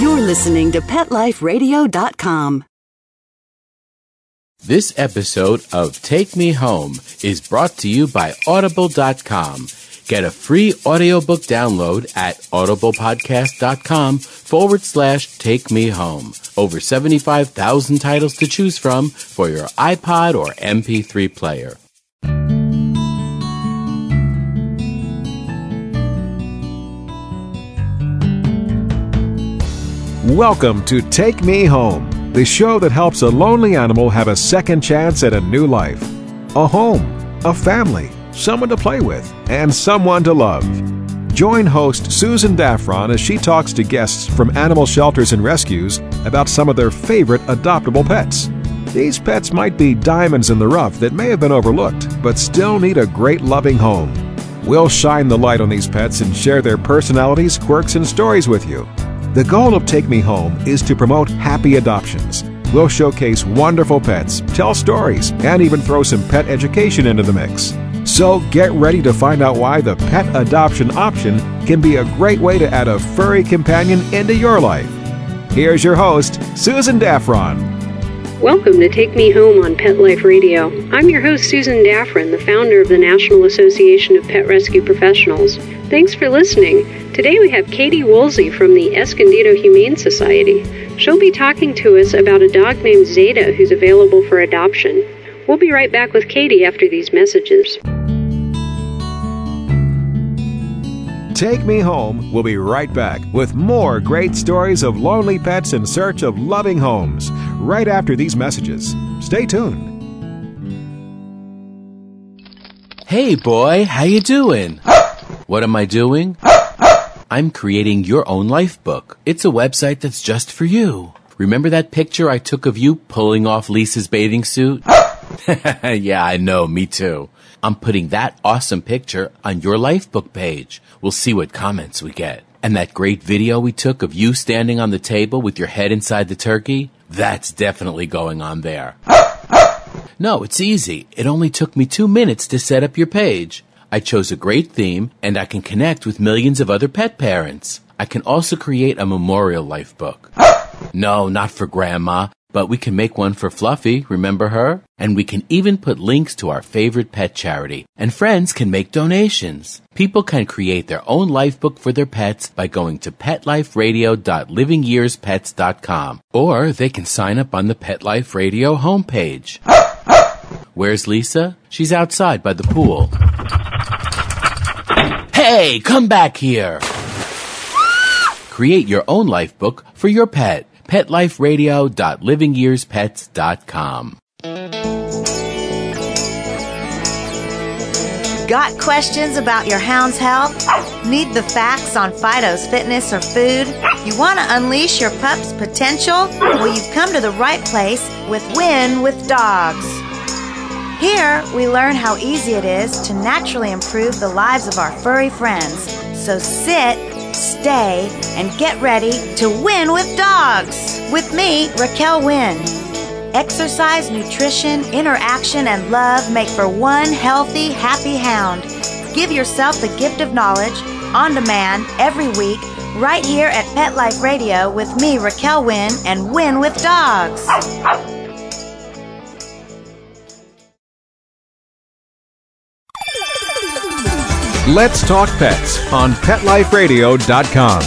You're listening to PetLifeRadio.com. This episode of Take Me Home is brought to you by Audible.com. Get a free audiobook download at audiblepodcast.com forward slash take me home. Over 75,000 titles to choose from for your iPod or MP3 player. Welcome to Take Me Home, the show that helps a lonely animal have a second chance at a new life. A home, a family, someone to play with, and someone to love. Join host Susan Daffron as she talks to guests from animal shelters and rescues about some of their favorite adoptable pets. These pets might be diamonds in the rough that may have been overlooked, but still need a great loving home. We'll shine the light on these pets and share their personalities, quirks, and stories with you. The goal of Take Me Home is to promote happy adoptions. We'll showcase wonderful pets, tell stories, and even throw some pet education into the mix. So get ready to find out why the pet adoption option can be a great way to add a furry companion into your life. Here's your host, Susan Daffron. Welcome to Take Me Home on Pet Life Radio. I'm your host, Susan Daffron, the founder of the National Association of Pet Rescue Professionals. Thanks for listening. Today we have Katie Woolsey from the Escondido Humane Society. She'll be talking to us about a dog named Zeta who's available for adoption. We'll be right back with Katie after these messages. Take Me Home We'll be right back with more great stories of lonely pets in search of loving homes right after these messages. Stay tuned. Hey boy, how you doing? What am I doing? I'm creating your own life book. It's a website that's just for you. Remember that picture I took of you pulling off Lisa's bathing suit? yeah, I know, me too. I'm putting that awesome picture on your lifebook page. We'll see what comments we get. And that great video we took of you standing on the table with your head inside the turkey? That's definitely going on there. No, it's easy. It only took me two minutes to set up your page. I chose a great theme and I can connect with millions of other pet parents. I can also create a memorial life book. No, not for grandma, but we can make one for Fluffy, remember her? And we can even put links to our favorite pet charity. And friends can make donations. People can create their own life book for their pets by going to petliferadio.livingyearspets.com. Or they can sign up on the Pet Life Radio homepage. Where's Lisa? She's outside by the pool. Hey, come back here! Create your own life book for your pet petliferadio.livingyearspets.com. Got questions about your hound's health? Need the facts on Fido's fitness or food? You want to unleash your pup's potential? Well, you've come to the right place with Win with Dogs. Here, we learn how easy it is to naturally improve the lives of our furry friends. So sit stay, and get ready to win with dogs. With me, Raquel Wynn. Exercise, nutrition, interaction, and love make for one healthy, happy hound. Give yourself the gift of knowledge on demand every week right here at Pet Life Radio with me, Raquel Wynn, and Win with Dogs. Let's Talk Pets on PetLifeRadio.com.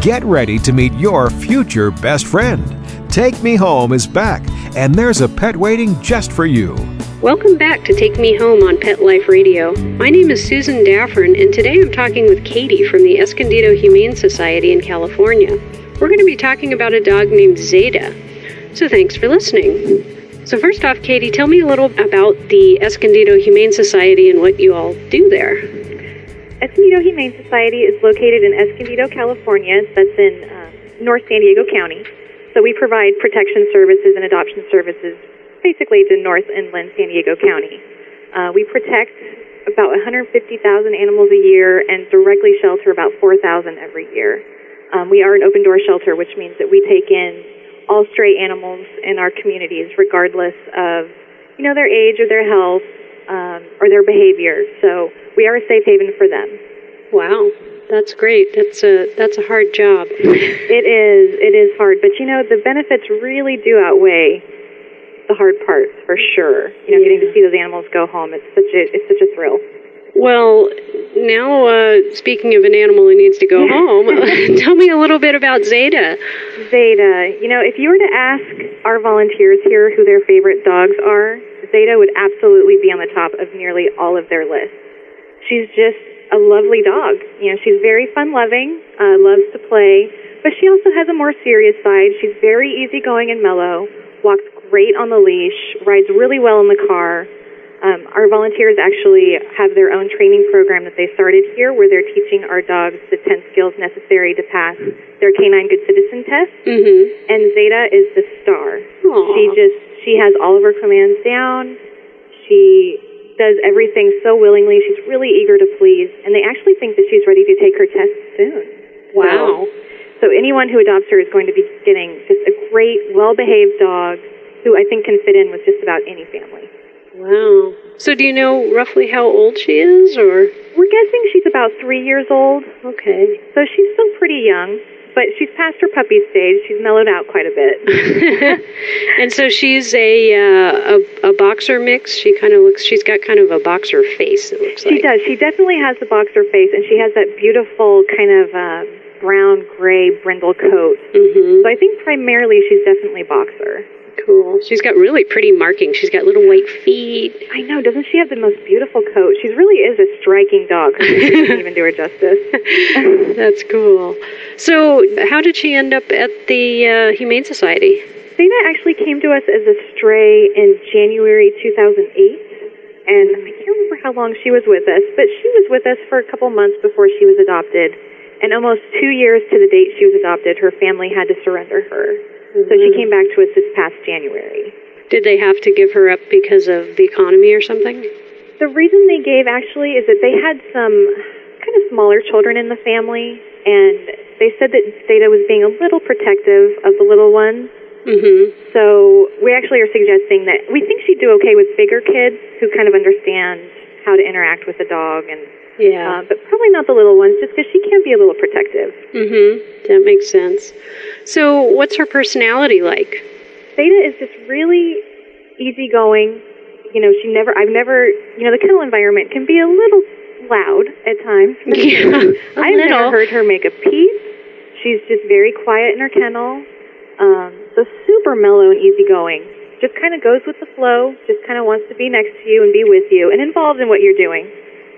Get ready to meet your future best friend. Take Me Home is back, and there's a pet waiting just for you. Welcome back to Take Me Home on Pet Life Radio. My name is Susan Daffron, and today I'm talking with Katie from the Escondido Humane Society in California. We're going to be talking about a dog named Zeta. So thanks for listening. So, first off, Katie, tell me a little about the Escondido Humane Society and what you all do there. Escondido Humane Society is located in Escondido, California. That's in uh, North San Diego County. So we provide protection services and adoption services basically to North Inland San Diego County. Uh, we protect about 150,000 animals a year and directly shelter about 4,000 every year. Um, we are an open door shelter, which means that we take in all stray animals in our communities, regardless of you know, their age or their health um, or their behavior. So we are a safe haven for them. Wow, that's great. That's a that's a hard job. It is. It is hard, but you know the benefits really do outweigh the hard parts for sure. You know, getting to see those animals go home. It's such a it's such a thrill. Well, now uh, speaking of an animal who needs to go home, tell me a little bit about Zeta. Zeta, you know, if you were to ask our volunteers here who their favorite dogs are, Zeta would absolutely be on the top of nearly all of their lists. She's just a lovely dog. You know, she's very fun loving, uh, loves to play, but she also has a more serious side. She's very easygoing and mellow, walks great on the leash, rides really well in the car. Um, our volunteers actually have their own training program that they started here where they're teaching our dogs the 10 skills necessary to pass their canine good citizen test. Mm-hmm. And Zeta is the star. Aw. She just, she has all of her commands down. She does everything so willingly. She's really eager to please. And they actually think that she's ready to take her test soon. Wow. So, so anyone who adopts her is going to be getting just a great, well-behaved dog who I think can fit in with just about any family. Wow. So do you know roughly how old she is, or? We're guessing she's about three years old, Okay. so she's still pretty young, but she's past her puppy stage. She's mellowed out quite a bit. and so she's a, uh, a a boxer mix. She kind of looks. She's got kind of a boxer face. It looks like. She does. She definitely has the boxer face, and she has that beautiful kind of uh, brown gray brindle coat. Mm-hmm. So I think primarily she's definitely boxer. Cool. She's got really pretty markings. She's got little white feet. I know. Doesn't she have the most beautiful coat? She really is a striking dog. She doesn't even do her justice. That's cool. So, how did she end up at the uh, Humane Society? Zeta actually came to us as a stray in January 2008, and I can't remember how long she was with us, but she was with us for a couple months before she was adopted. And almost two years to the date she was adopted, her family had to surrender her. So she came back to us this past January. Did they have to give her up because of the economy or something? The reason they gave actually is that they had some kind of smaller children in the family, and they said that Zeta was being a little protective of the little ones. Mm-hmm. So we actually are suggesting that we think she'd do okay with bigger kids who kind of understand how to interact with the dog, and Yeah. uh, but probably not the little ones, just because she can be a little protective. mm-hmm. That makes sense. So, what's her personality like? Zeta is just really easygoing. You know, she never, I've never, you know, the kennel environment can be a little loud at times. Yeah, I've little. never heard her make a peep. She's just very quiet in her kennel. Um, so super mellow and easygoing. Just kind of goes with the flow. Just kind of wants to be next to you and be with you and involved in what you're doing.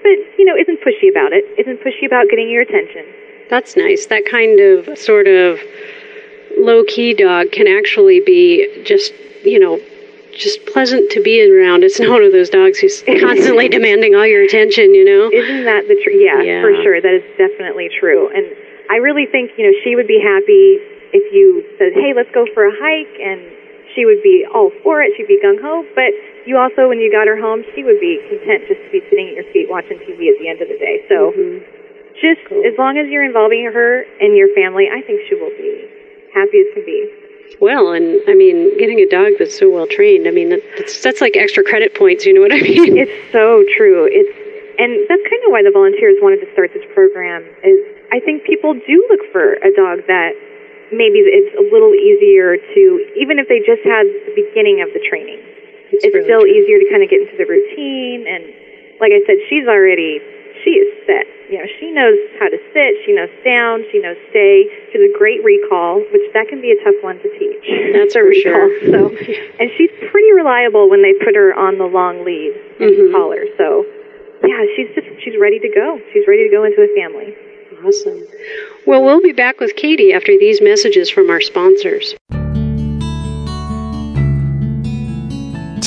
But, you know, isn't pushy about it. Isn't pushy about getting your attention. That's nice. That kind of sort of low key dog can actually be just, you know, just pleasant to be around. It's not one of those dogs who's constantly demanding all your attention, you know? Isn't that the truth? Yeah, Yeah. for sure. That is definitely true. And I really think, you know, she would be happy if you said, hey, let's go for a hike, and she would be all for it. She'd be gung ho. But you also, when you got her home, she would be content just to be sitting at your feet watching TV at the end of the day. So mm-hmm. just as long as you're involving her and your family, I think she will be happy as can be. Well, and I mean, getting a dog that's so well trained, I mean, that's, that's like extra credit points, you know what I mean? It's so true. It's and that's kind of why the volunteers wanted to start this program. Is I think people do look for a dog that maybe it's a little easier to, even if they just had the beginning of the training. It's, really still true. easier to kind of get into the routine. And like I said, she's already she is set. You know, she knows how to sit. She knows down. She knows stay. She has a great recall, which that can be a tough one to teach. That's for recall. sure. So, and she's pretty reliable when they put her on the long lead and Mhm. collar. So, yeah, she's just she's ready to go. She's ready to go into a family. Awesome. Well, we'll be back with Katie after these messages from our sponsors.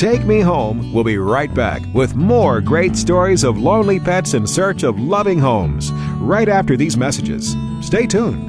Take Me Home We'll be right back with more great stories of lonely pets in search of loving homes right after these messages. Stay tuned.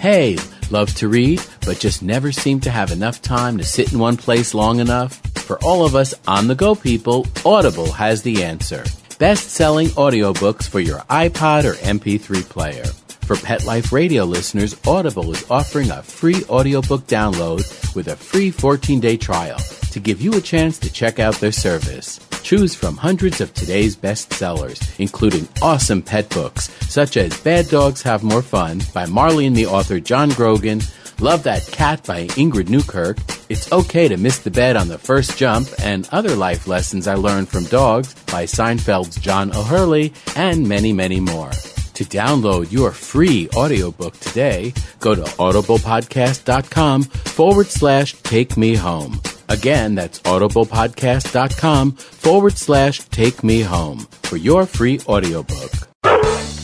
Hey, love to read, but just never seem to have enough time to sit in one place long enough? For all of us on the go people, Audible has the answer. Best selling audiobooks for your iPod or MP3 player. For Pet Life Radio listeners, Audible is offering a free audiobook download with a free 14 day trial. to give you a chance to check out their service. Choose from hundreds of today's bestsellers, including awesome pet books such as Bad Dogs Have More Fun by Marley and Me author John Grogan, Love That Cat by Ingrid Newkirk, It's Okay to Miss the Bed on the First Jump, and Other Life Lessons I Learned from Dogs by Seinfeld's John O'Hurley, and many, many more. To download your free audiobook today, go to audiblepodcast.com forward slash take me home. Again, that's audiblepodcast.com forward slash take me home for your free audiobook.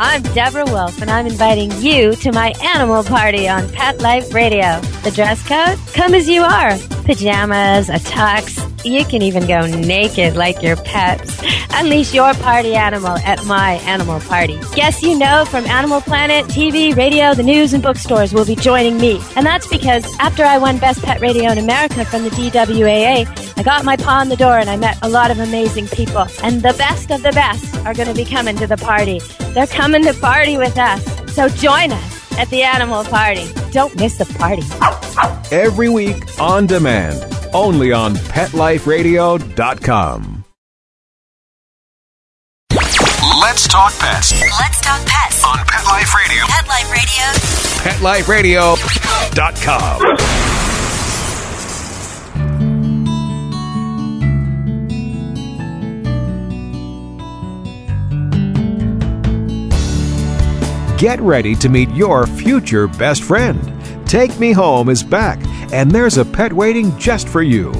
I'm Deborah Wolfe, and I'm inviting you to my animal party on Pet Life Radio. The dress code? Come as you are. Pajamas, a tux. You can even go naked like your pets. Unleash your party animal at my animal party. Guests you know from Animal Planet, TV, radio, the news, and bookstores will be joining me. And that's because after I won Best Pet Radio in America from the DWAA, I got my paw on the door and I met a lot of amazing people. And the best of the best are going to be coming to the party. They're coming to party with us. So join us at the animal party. Don't miss the party. Every week on demand, only on PetLifeRadio.com. Let's talk pets Let's talk pets on Pet Life Radio. Pet Life Radio. PetLifeRadio.com. Get ready to meet your future best friend. Take Me Home is back, and there's a pet waiting just for you.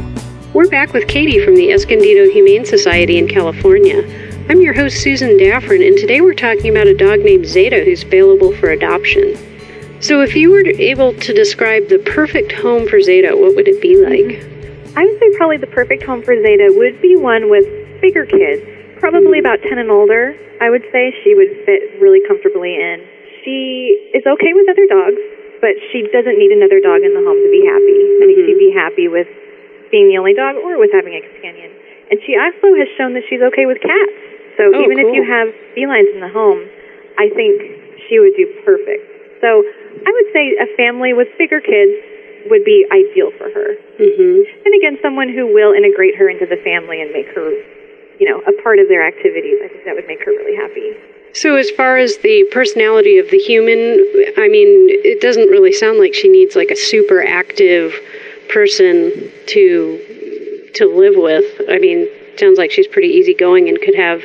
We're back with Katie from the Escondido Humane Society in California. I'm your host, Susan Daffron, and today we're talking about a dog named Zeta who's available for adoption. So, if you were able to describe the perfect home for Zeta, what would it be like? I would say probably the perfect home for Zeta would be one with bigger kids, probably about 10 and older. I would say she would fit really comfortably in. She is okay with other dogs, but she doesn't need another dog in the home to be happy. I think she'd be happy with being the only dog or with having a companion. And she also has shown that she's okay with cats. So Oh, even if you have felines in the home, I think she would do perfect. So I would say a family with bigger kids would be ideal for her. Mm-hmm. And again, someone who will integrate her into the family and make her, you know, a part of their activities. I think that would make her really happy. So, as far as the personality of the human, I mean, it doesn't really sound like she needs like a super active person to to live with. I mean, sounds like she's pretty easygoing and could have,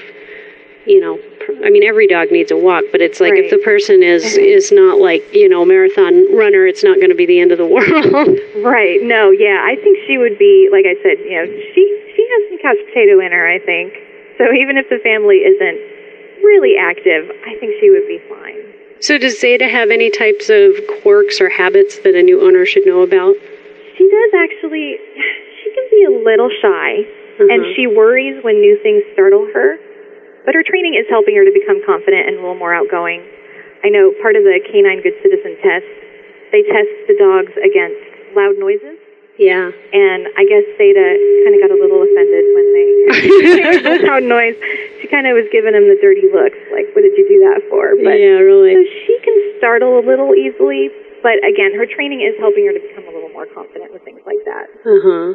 you know, I mean, every dog needs a walk, but it's like if the person is is not like you know marathon runner, it's not going to be the end of the world. Right. No, yeah. I think she would be, like I said, you know, she has some couch potato in her, I think. So even if the family isn't really active, I think she would be fine. so, does Zeta have any types of quirks or habits that a new owner should know about? She does actually, she can be a little shy, and Mhm. she worries when new things startle her. But her training is helping her to become confident and a little more outgoing. I know part of the Canine Good Citizen test, they test the dogs against loud noises. Yeah. And I guess Zeta kind of got a little offended when they heard the loud noise. She kind of was giving him the dirty looks, like, what did you do that for? But yeah, really. so she can startle a little easily, but again, her training is helping her to become a little more confident with things like that. Uh huh.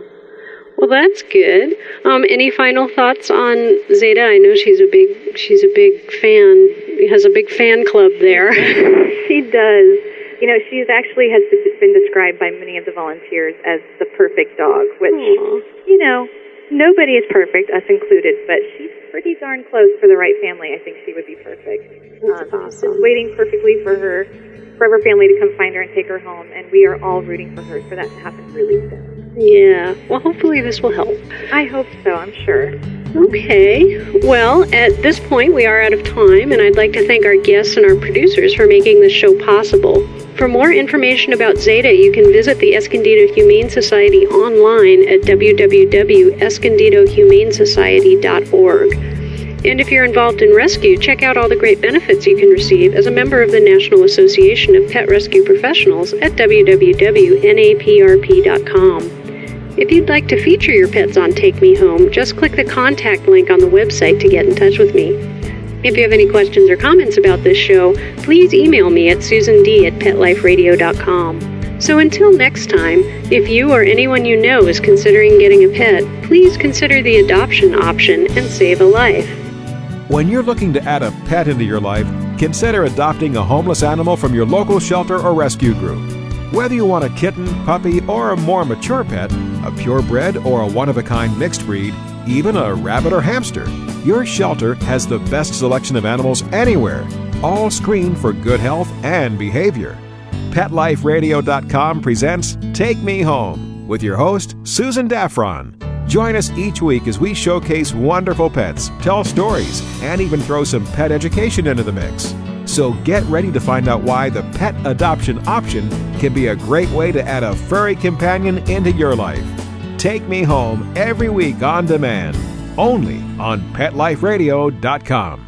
Well, that's good. Um, any final thoughts on Zeta? I know she's a big she's a big fan. Has a big fan club there. she does. You know, she's actually has been described by many of the volunteers as the perfect dog, which Aww. you know nobody is perfect, us included, but she's pretty darn close for the right family. I think she would be perfect. That's um, awesome. Just waiting perfectly for her, for her family to come find her and take her home, and we are all rooting for her for that to happen really soon. Yeah. Well, hopefully this will help. I hope so. I'm sure. Okay. Well, at this point, we are out of time, and I'd like to thank our guests and our producers for making this show possible. For more information about Zeta, you can visit the Escondido Humane Society online at www.escondidohumanesociety.org. And if you're involved in rescue, check out all the great benefits you can receive as a member of the National Association of Pet Rescue Professionals at www.naprp.com. If you'd like to feature your pets on Take Me Home, just click the contact link on the website to get in touch with me. If you have any questions or comments about this show, please email me at susand at petliferadio.com. So until next time, if you or anyone you know is considering getting a pet, please consider the adoption option and save a life. When you're looking to add a pet into your life, consider adopting a homeless animal from your local shelter or rescue group. Whether you want a kitten, puppy, or a more mature pet, a purebred or a one of a kind mixed breed, even a rabbit or hamster, your shelter has the best selection of animals anywhere, all screened for good health and behavior. PetLifeRadio.com presents Take Me Home with your host, Susan Daffron. Join us each week as we showcase wonderful pets, tell stories, and even throw some pet education into the mix. So get ready to find out why the pet adoption option can be a great way to add a furry companion into your life. Take Me Home every week on demand, only on PetLifeRadio.com.